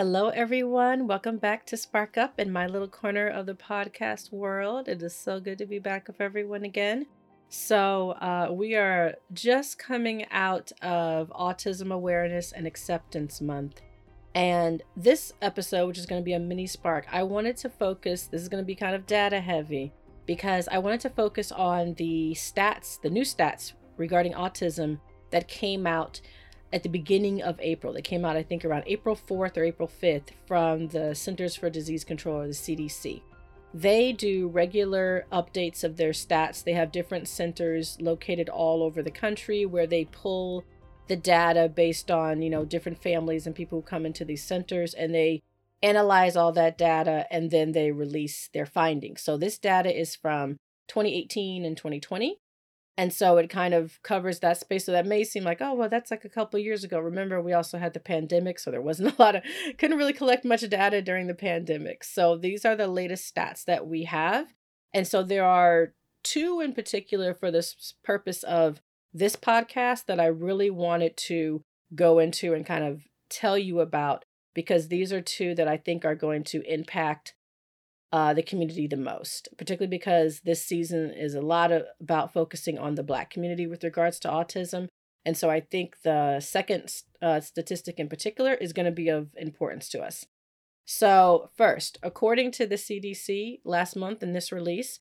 Hello, everyone. Welcome back to SPARC Up in my little corner of the podcast world. It is so good to be back with everyone again. So, uh, we are just coming out of Autism Awareness and Acceptance Month. And this episode, which is going to be a mini SPARC, I wanted to focus, this is going to be kind of data heavy because I wanted to focus on the stats, the new stats regarding autism that came out at the beginning of April. They came out, I think, around April 4th or April 5th from the Centers for Disease Control or the CDC. They do regular updates of their stats. They have different centers located all over the country where they pull the data based on, you know, different families and people who come into these centers and they analyze all that data and then they release their findings. So this data is from 2018 and 2020 and so it kind of covers that space. So that may seem like oh well that's like a couple years ago. Remember we also had the pandemic so there wasn't a lot of couldn't really collect much data during the pandemic. So these are the latest stats that we have. And so there are two in particular for this purpose of this podcast that i really wanted to go into and kind of tell you about because these are two that i think are going to impact uh, the community the most, particularly because this season is a lot of, about focusing on the Black community with regards to autism. And so I think the second uh, statistic in particular is going to be of importance to us. So, first, according to the CDC last month in this release,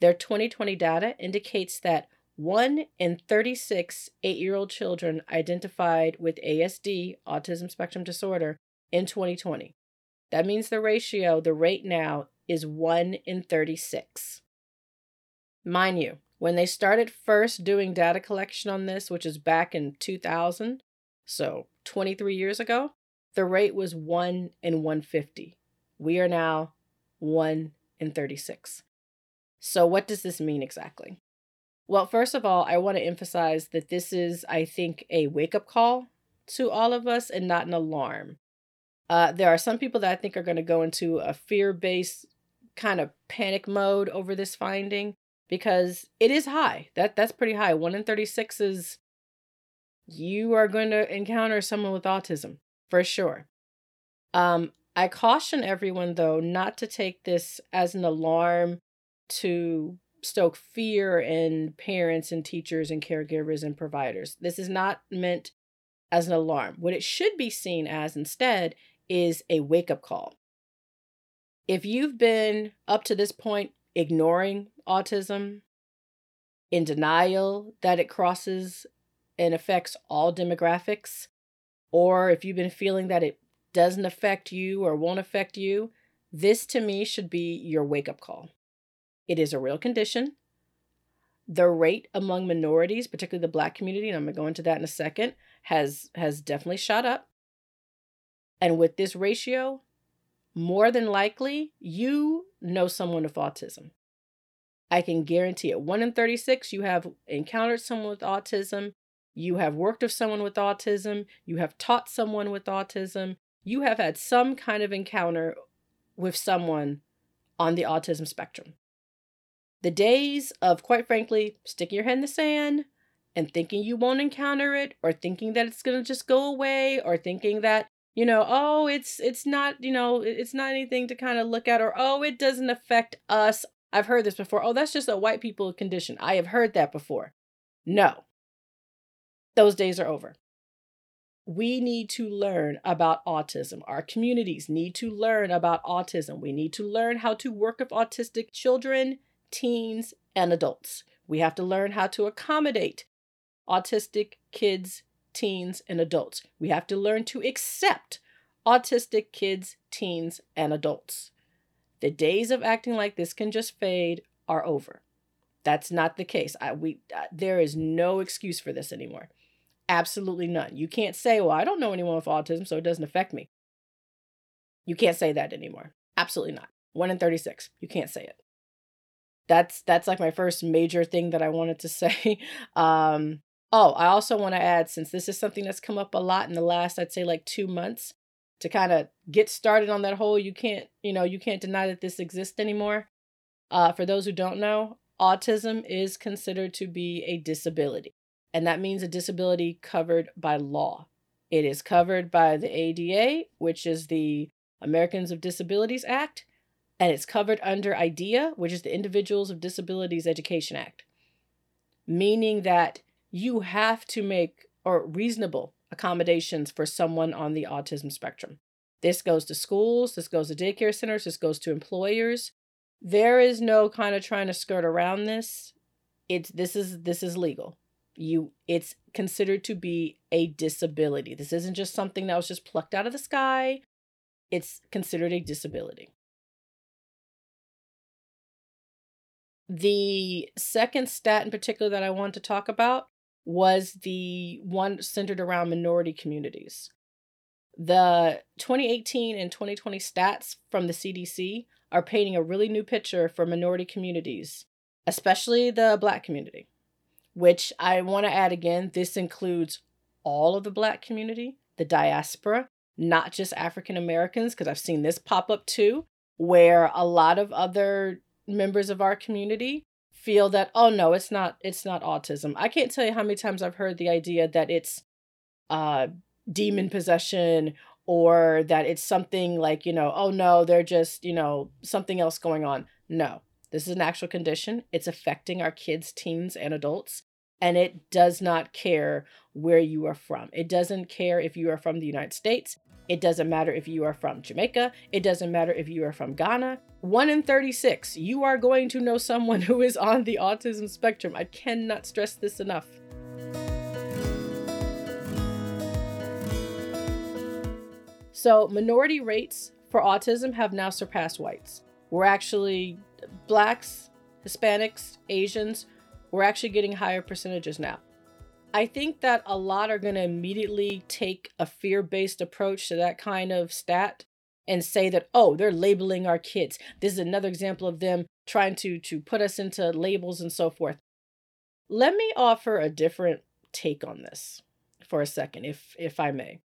their 2020 data indicates that 1 in 36 eight year old children identified with ASD, autism spectrum disorder, in 2020. That means the ratio, the rate now, is 1 in 36. Mind you, when they started first doing data collection on this, which is back in 2000, so 23 years ago, the rate was 1 in 150. We are now 1 in 36. So, what does this mean exactly? Well, first of all, I want to emphasize that this is, I think, a wake up call to all of us and not an alarm. Uh, there are some people that I think are going to go into a fear based kind of panic mode over this finding because it is high. That that's pretty high. 1 in 36 is you are going to encounter someone with autism for sure. Um I caution everyone though not to take this as an alarm to stoke fear in parents and teachers and caregivers and providers. This is not meant as an alarm. What it should be seen as instead is a wake up call. If you've been up to this point ignoring autism, in denial that it crosses and affects all demographics, or if you've been feeling that it doesn't affect you or won't affect you, this to me should be your wake up call. It is a real condition. The rate among minorities, particularly the black community, and I'm going to go into that in a second, has has definitely shot up. And with this ratio, more than likely you know someone with autism. I can guarantee it. 1 in 36, you have encountered someone with autism. You have worked with someone with autism. You have taught someone with autism. You have had some kind of encounter with someone on the autism spectrum. The days of, quite frankly, sticking your head in the sand and thinking you won't encounter it, or thinking that it's going to just go away, or thinking that you know oh it's it's not you know it's not anything to kind of look at or oh it doesn't affect us i've heard this before oh that's just a white people condition i have heard that before no those days are over we need to learn about autism. Our communities need to learn about autism. We need to learn how to work with autistic children, teens, and adults. We have to learn how to accommodate autistic kids, teens, and adults. We have to learn to accept autistic kids, teens, and adults. The days of acting like this can just fade are over. That's not the case. I, we, uh, there is no excuse for this anymore. Absolutely none. You can't say, well, I don't know anyone with autism, so it doesn't affect me. You can't say that anymore. Absolutely not. 1 in 36. You can't say it. That's that's like my first major thing that I wanted to say. Um Oh, I also want to add since this is something that's come up a lot in the last, I'd say like two months, to kind of get started on that whole you can't, you know, you can't deny that this exists anymore. Uh, for those who don't know, autism is considered to be a disability. And that means a disability covered by law It is covered by the ADA, which is the Americans with Disabilities Act, and it's covered under IDEA, which is the Individuals with Disabilities Education Act, meaning that you have to make or reasonable accommodations for someone on the autism spectrum. This goes to schools, this goes to daycare centers, this goes to employers. There is no kind of trying to skirt around this. It's this is this is legal. You it's considered to be a disability. This isn't just something that was just plucked out of the sky. It's considered a disability. The second stat in particular that I want to talk about was the one centered around minority communities. The 2018 and 2020 stats from the CDC are painting a really new picture for minority communities, especially the Black community, which I want to add again this includes all of the Black community, the diaspora, not just African Americans, because I've seen this pop up too, where a lot of other members of our community feel that oh no it's not it's not autism. I can't tell you how many times i've heard the idea that it's uh demon possession or that it's something like you know oh no they're just you know something else going on. No this is an actual condition. It's affecting our kids teens and adults and it does not care where you are from. It doesn't care if you are from the united states it doesn't matter if you are from Jamaica. It doesn't matter if you are from Ghana. 1 in 36, you are going to know someone who is on the autism spectrum. I cannot stress this enough. So, minority rates for autism have now surpassed whites. We're actually blacks, Hispanics, Asians, we're actually getting higher percentages now. I think that a lot are going to immediately take a fear based approach to that kind of stat and say that, oh, they're labeling our kids. This is another example of them trying to, to put us into labels and so forth. Let me offer a different take on this for a second, if, if I may.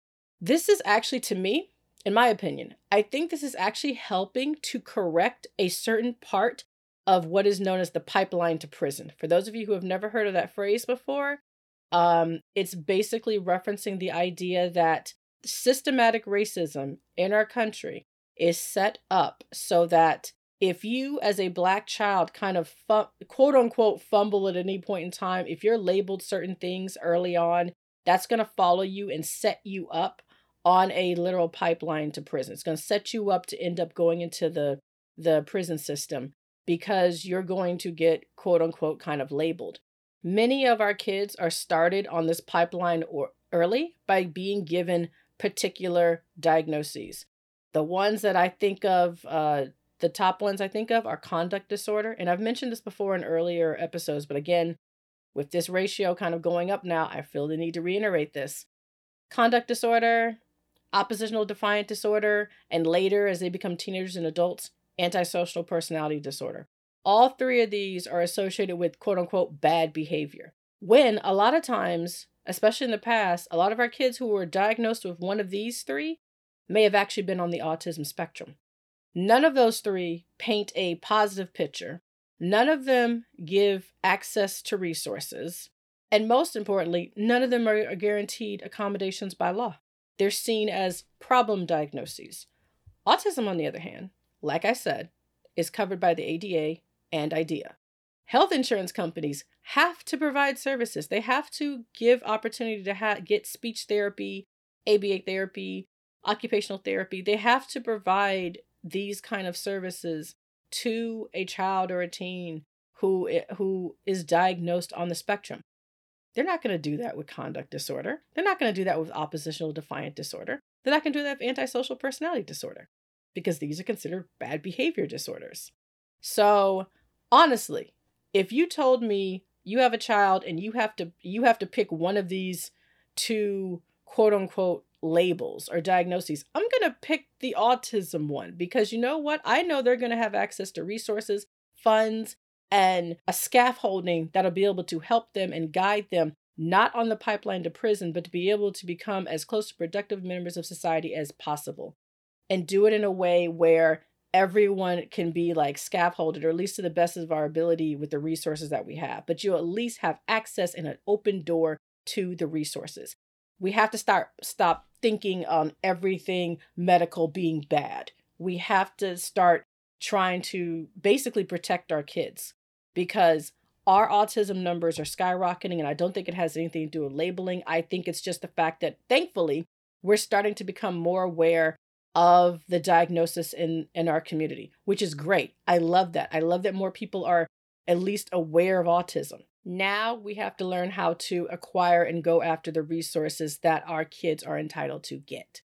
This is actually, to me, in my opinion, I think this is actually helping to correct a certain part of what is known as the pipeline to prison. For those of you who have never heard of that phrase before, um, it's basically referencing the idea that systematic racism in our country is set up so that if you, as a black child, kind of quote unquote fumble at any point in time, if you're labeled certain things early on, that's going to follow you and set you up on a literal pipeline to prison. It's going to set you up to end up going into the the prison system because you're going to get quote unquote kind of labeled. Many of our kids are started on this pipeline or early by being given particular diagnoses. The ones that I think of, uh, the top ones I think of are conduct disorder. And I've mentioned this before in earlier episodes, but again, with this ratio kind of going up now, I feel the need to reiterate this. Conduct disorder, oppositional defiant disorder, and later, as they become teenagers and adults, antisocial personality disorder. All three of these are associated with quote unquote bad behavior. When a lot of times, especially in the past, a lot of our kids who were diagnosed with one of these three may have actually been on the autism spectrum. None of those three paint a positive picture. None of them give access to resources. And most importantly, none of them are guaranteed accommodations by law. They're seen as problem diagnoses. Autism, on the other hand, like I said, is covered by the ADA and IDEA. Health insurance companies have to provide services. They have to give opportunity to ha- get speech therapy, ABA therapy, occupational therapy. They have to provide these kind of services to a child or a teen who who is diagnosed on the spectrum. They're not going to do that with conduct disorder. They're not going to do that with oppositional defiant disorder. They're not going to do that with antisocial personality disorder because these are considered bad behavior disorders. So, honestly, if you told me you have a child and you have to you have to pick one of these two quote unquote labels or diagnoses, I'm going to pick the autism one because you know what? I know they're going to have access to resources, funds, and a scaffolding that'll be able to help them and guide them not on the pipeline to prison, but to be able to become as close to productive members of society as possible and do it in a way where everyone can be like scaffolded or at least to the best of our ability with the resources that we have but you at least have access and an open door to the resources We have to start stop thinking on everything medical being bad. We have to start trying to basically protect our kids because our autism numbers are skyrocketing and I don't think it has anything to do with labeling. I think it's just the fact that thankfully we're starting to become more aware of the diagnosis in in our community, which is great. I love that. I love that more people are at least aware of autism. Now we have to learn how to acquire and go after the resources that our kids are entitled to get.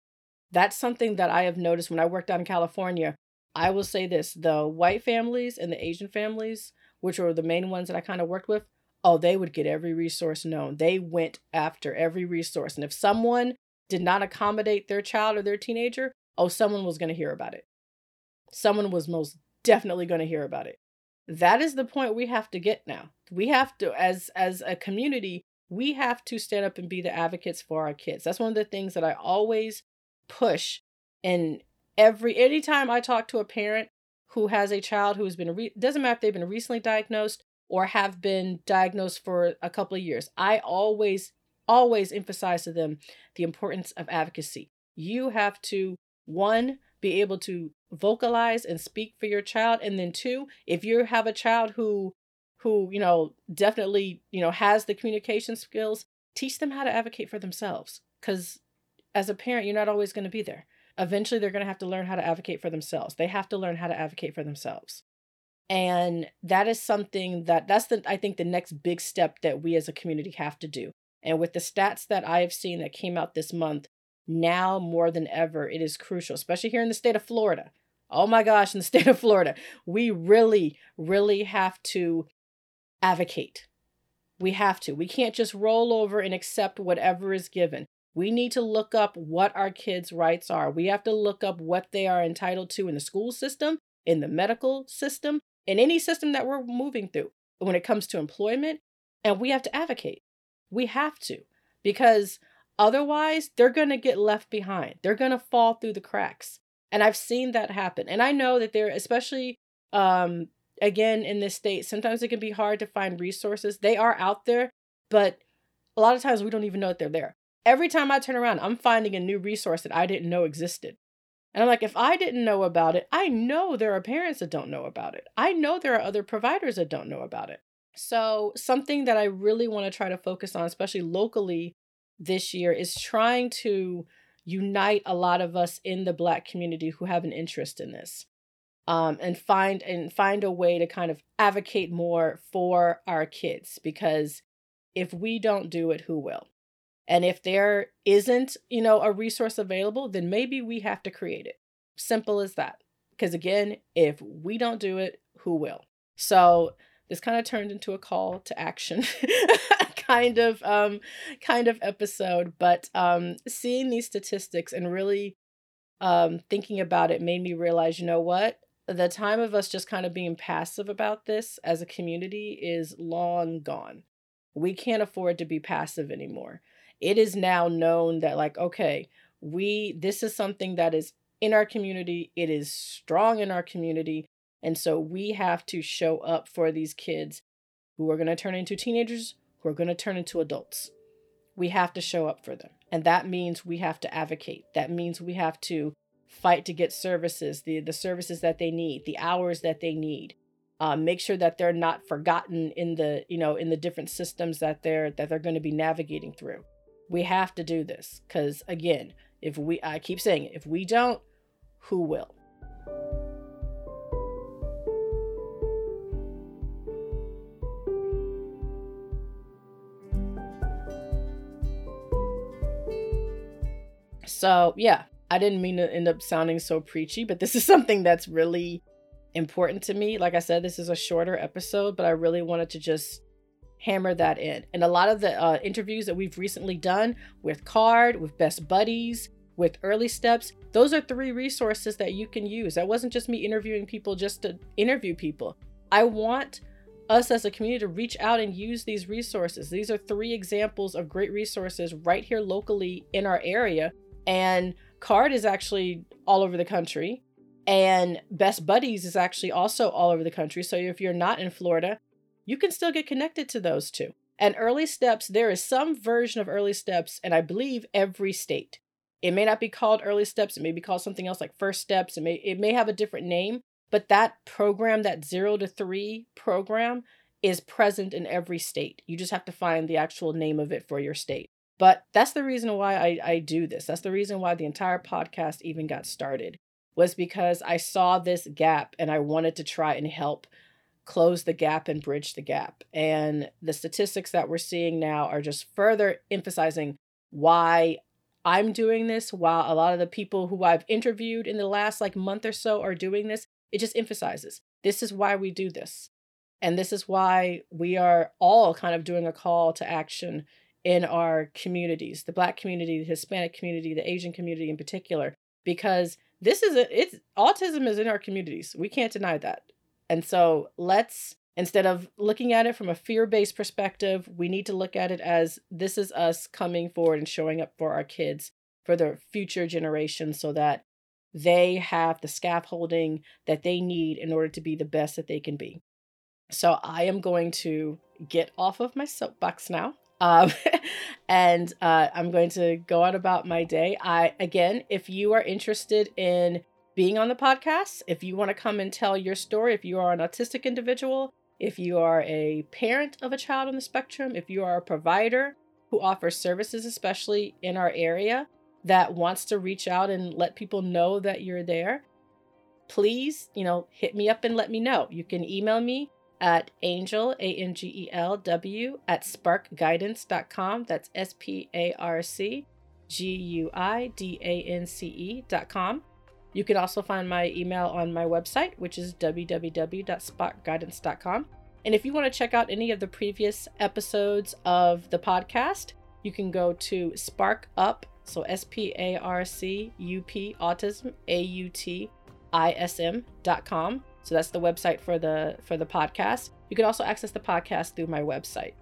That's something that I have noticed when I worked out in California. I will say this the white families and the Asian families, which were the main ones that I kind of worked with, oh, they would get every resource known. They went after every resource. And if someone did not accommodate their child or their teenager, oh, someone was going to hear about it. Someone was most definitely going to hear about it. That is the point we have to get now. We have to, as as a community, we have to stand up and be the advocates for our kids. That's one of the things that I always push in every anytime I talk to a parent who has a child who has been re- doesn't matter if they've been recently diagnosed or have been diagnosed for a couple of years. I always always emphasize to them the importance of advocacy. You have to one be able to vocalize and speak for your child and then two if you have a child who who you know definitely you know has the communication skills teach them how to advocate for themselves because as a parent you're not always going to be there. Eventually they're going to have to learn how to advocate for themselves. They have to learn how to advocate for themselves. And that is something that that's the i think the next big step that we as a community have to do. And with the stats that i have seen that came out this month now more than ever, it is crucial, especially here in the state of Florida. Oh my gosh, in the state of Florida, we really, really have to advocate. We have to. We can't just roll over and accept whatever is given. We need to look up what our kids' rights are. We have to look up what they are entitled to in the school system, in the medical system, in any system that we're moving through when it comes to employment. And we have to advocate. We have to, because Otherwise, they're going to get left behind. They're going to fall through the cracks. And I've seen that happen. And I know that they're, especially um, again in this state, sometimes it can be hard to find resources. They are out there, but a lot of times we don't even know that they're there. Every time I turn around, I'm finding a new resource that I didn't know existed. And I'm like, if I didn't know about it, I know there are parents that don't know about it. I know there are other providers that don't know about it. So, something that I really want to try to focus on, especially locally, this year is trying to unite a lot of us in the black community who have an interest in this um, and find and find a way to kind of advocate more for our kids because if we don't do it who will? And if there isn't you know a resource available then maybe we have to create it. Simple as that. Because again if we don't do it who will? So this kind of turned into a call to action kind of um kind of episode but um seeing these statistics and really um thinking about it made me realize you know what? The time of us just kind of being passive about this as a community is long gone. We can't afford to be passive anymore. It is now known that like okay we this is something that is in our community it is strong in our community and so we have to show up for these kids who are going to turn into teenagers who are going to turn into adults. We have to show up for them. And that means we have to advocate. That means we have to fight to get services, the, the services that they need, the hours that they need. Uh, make sure that they're not forgotten in the you know in the different systems that they're that they're going to be navigating through. We have to do this because again, if we I keep saying it, if we don't, who will? So, yeah, I didn't mean to end up sounding so preachy, but this is something that's really important to me. Like I said, this is a shorter episode, but I really wanted to just hammer that in. And a lot of the uh, interviews that we've recently done with CARD, with Best Buddies, with Early Steps, those are three resources that you can use. That wasn't just me interviewing people just to interview people. I want us as a community to reach out and use these resources. These are three examples of great resources right here locally in our area and CARD is actually all over the country. And Best Buddies is actually also all over the country. So if you're not in Florida, you can still get connected to those two. And early steps, there is some version of early steps, and I believe every state. It may not be called early steps, it may be called something else like first steps, it may it may have a different name, but that program, that zero to three program, is present in every state. You just have to find the actual name of it for your state. But that's the reason why I, I do this. That's the reason why the entire podcast even got started, was because I saw this gap and I wanted to try and help close the gap and bridge the gap. And the statistics that we're seeing now are just further emphasizing why I'm doing this, while a lot of the people who I've interviewed in the last like month or so are doing this. It just emphasizes this is why we do this. And this is why we are all kind of doing a call to action in our communities the Black community, the Hispanic community, the Asian community in particular, because this is a, it's autism is in our communities. We can't deny that. And so let's, instead of looking at it from a fear based perspective, we need to look at it as this is us coming forward and showing up for our kids, for the future generations, so that they have the scaffolding that they need in order to be the best that they can be. So I am going to get off of my soapbox now. Um, and uh, I'm going to go on about my day. I again, if you are interested in being on the podcast, if you want to come and tell your story, if you are an autistic individual, if you are a parent of a child on the spectrum, if you are a provider who offers services, especially in our area, that wants to reach out and let people know that you're there, please, you know, hit me up and let me know. You can email me at angel, A N G E L W, at sparcguidance.com. That's S P A R C G U I D A N C E.com. You can also find my email on my website, which is www.sparcguidance.com. And if you want to check out any of the previous episodes of the podcast, you can go to SPARC Up, so S P A R C U P Autism, A U T I S M.com so that's the website for the for the podcast. You can also access the podcast through my website.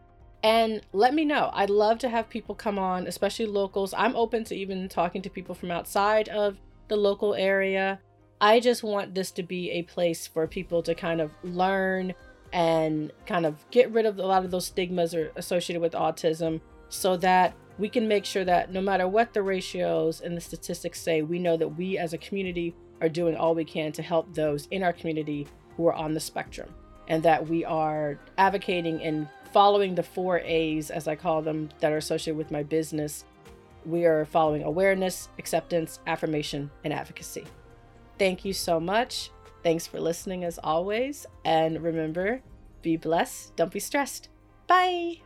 And let me know. I'd love to have people come on, especially locals. I'm open to even talking to people from outside of the local area. I just want this to be a place for people to kind of learn and kind of get rid of a lot of those stigmas associated with autism so that we can make sure that no matter what the ratios and the statistics say, we know that we as a community are doing all we can to help those in our community who are on the spectrum and that we are advocating and following the four A's, as I call them, that are associated with my business. We are following awareness, acceptance, affirmation, and advocacy. Thank you so much. Thanks for listening as always. And remember, be blessed, don't be stressed. Bye.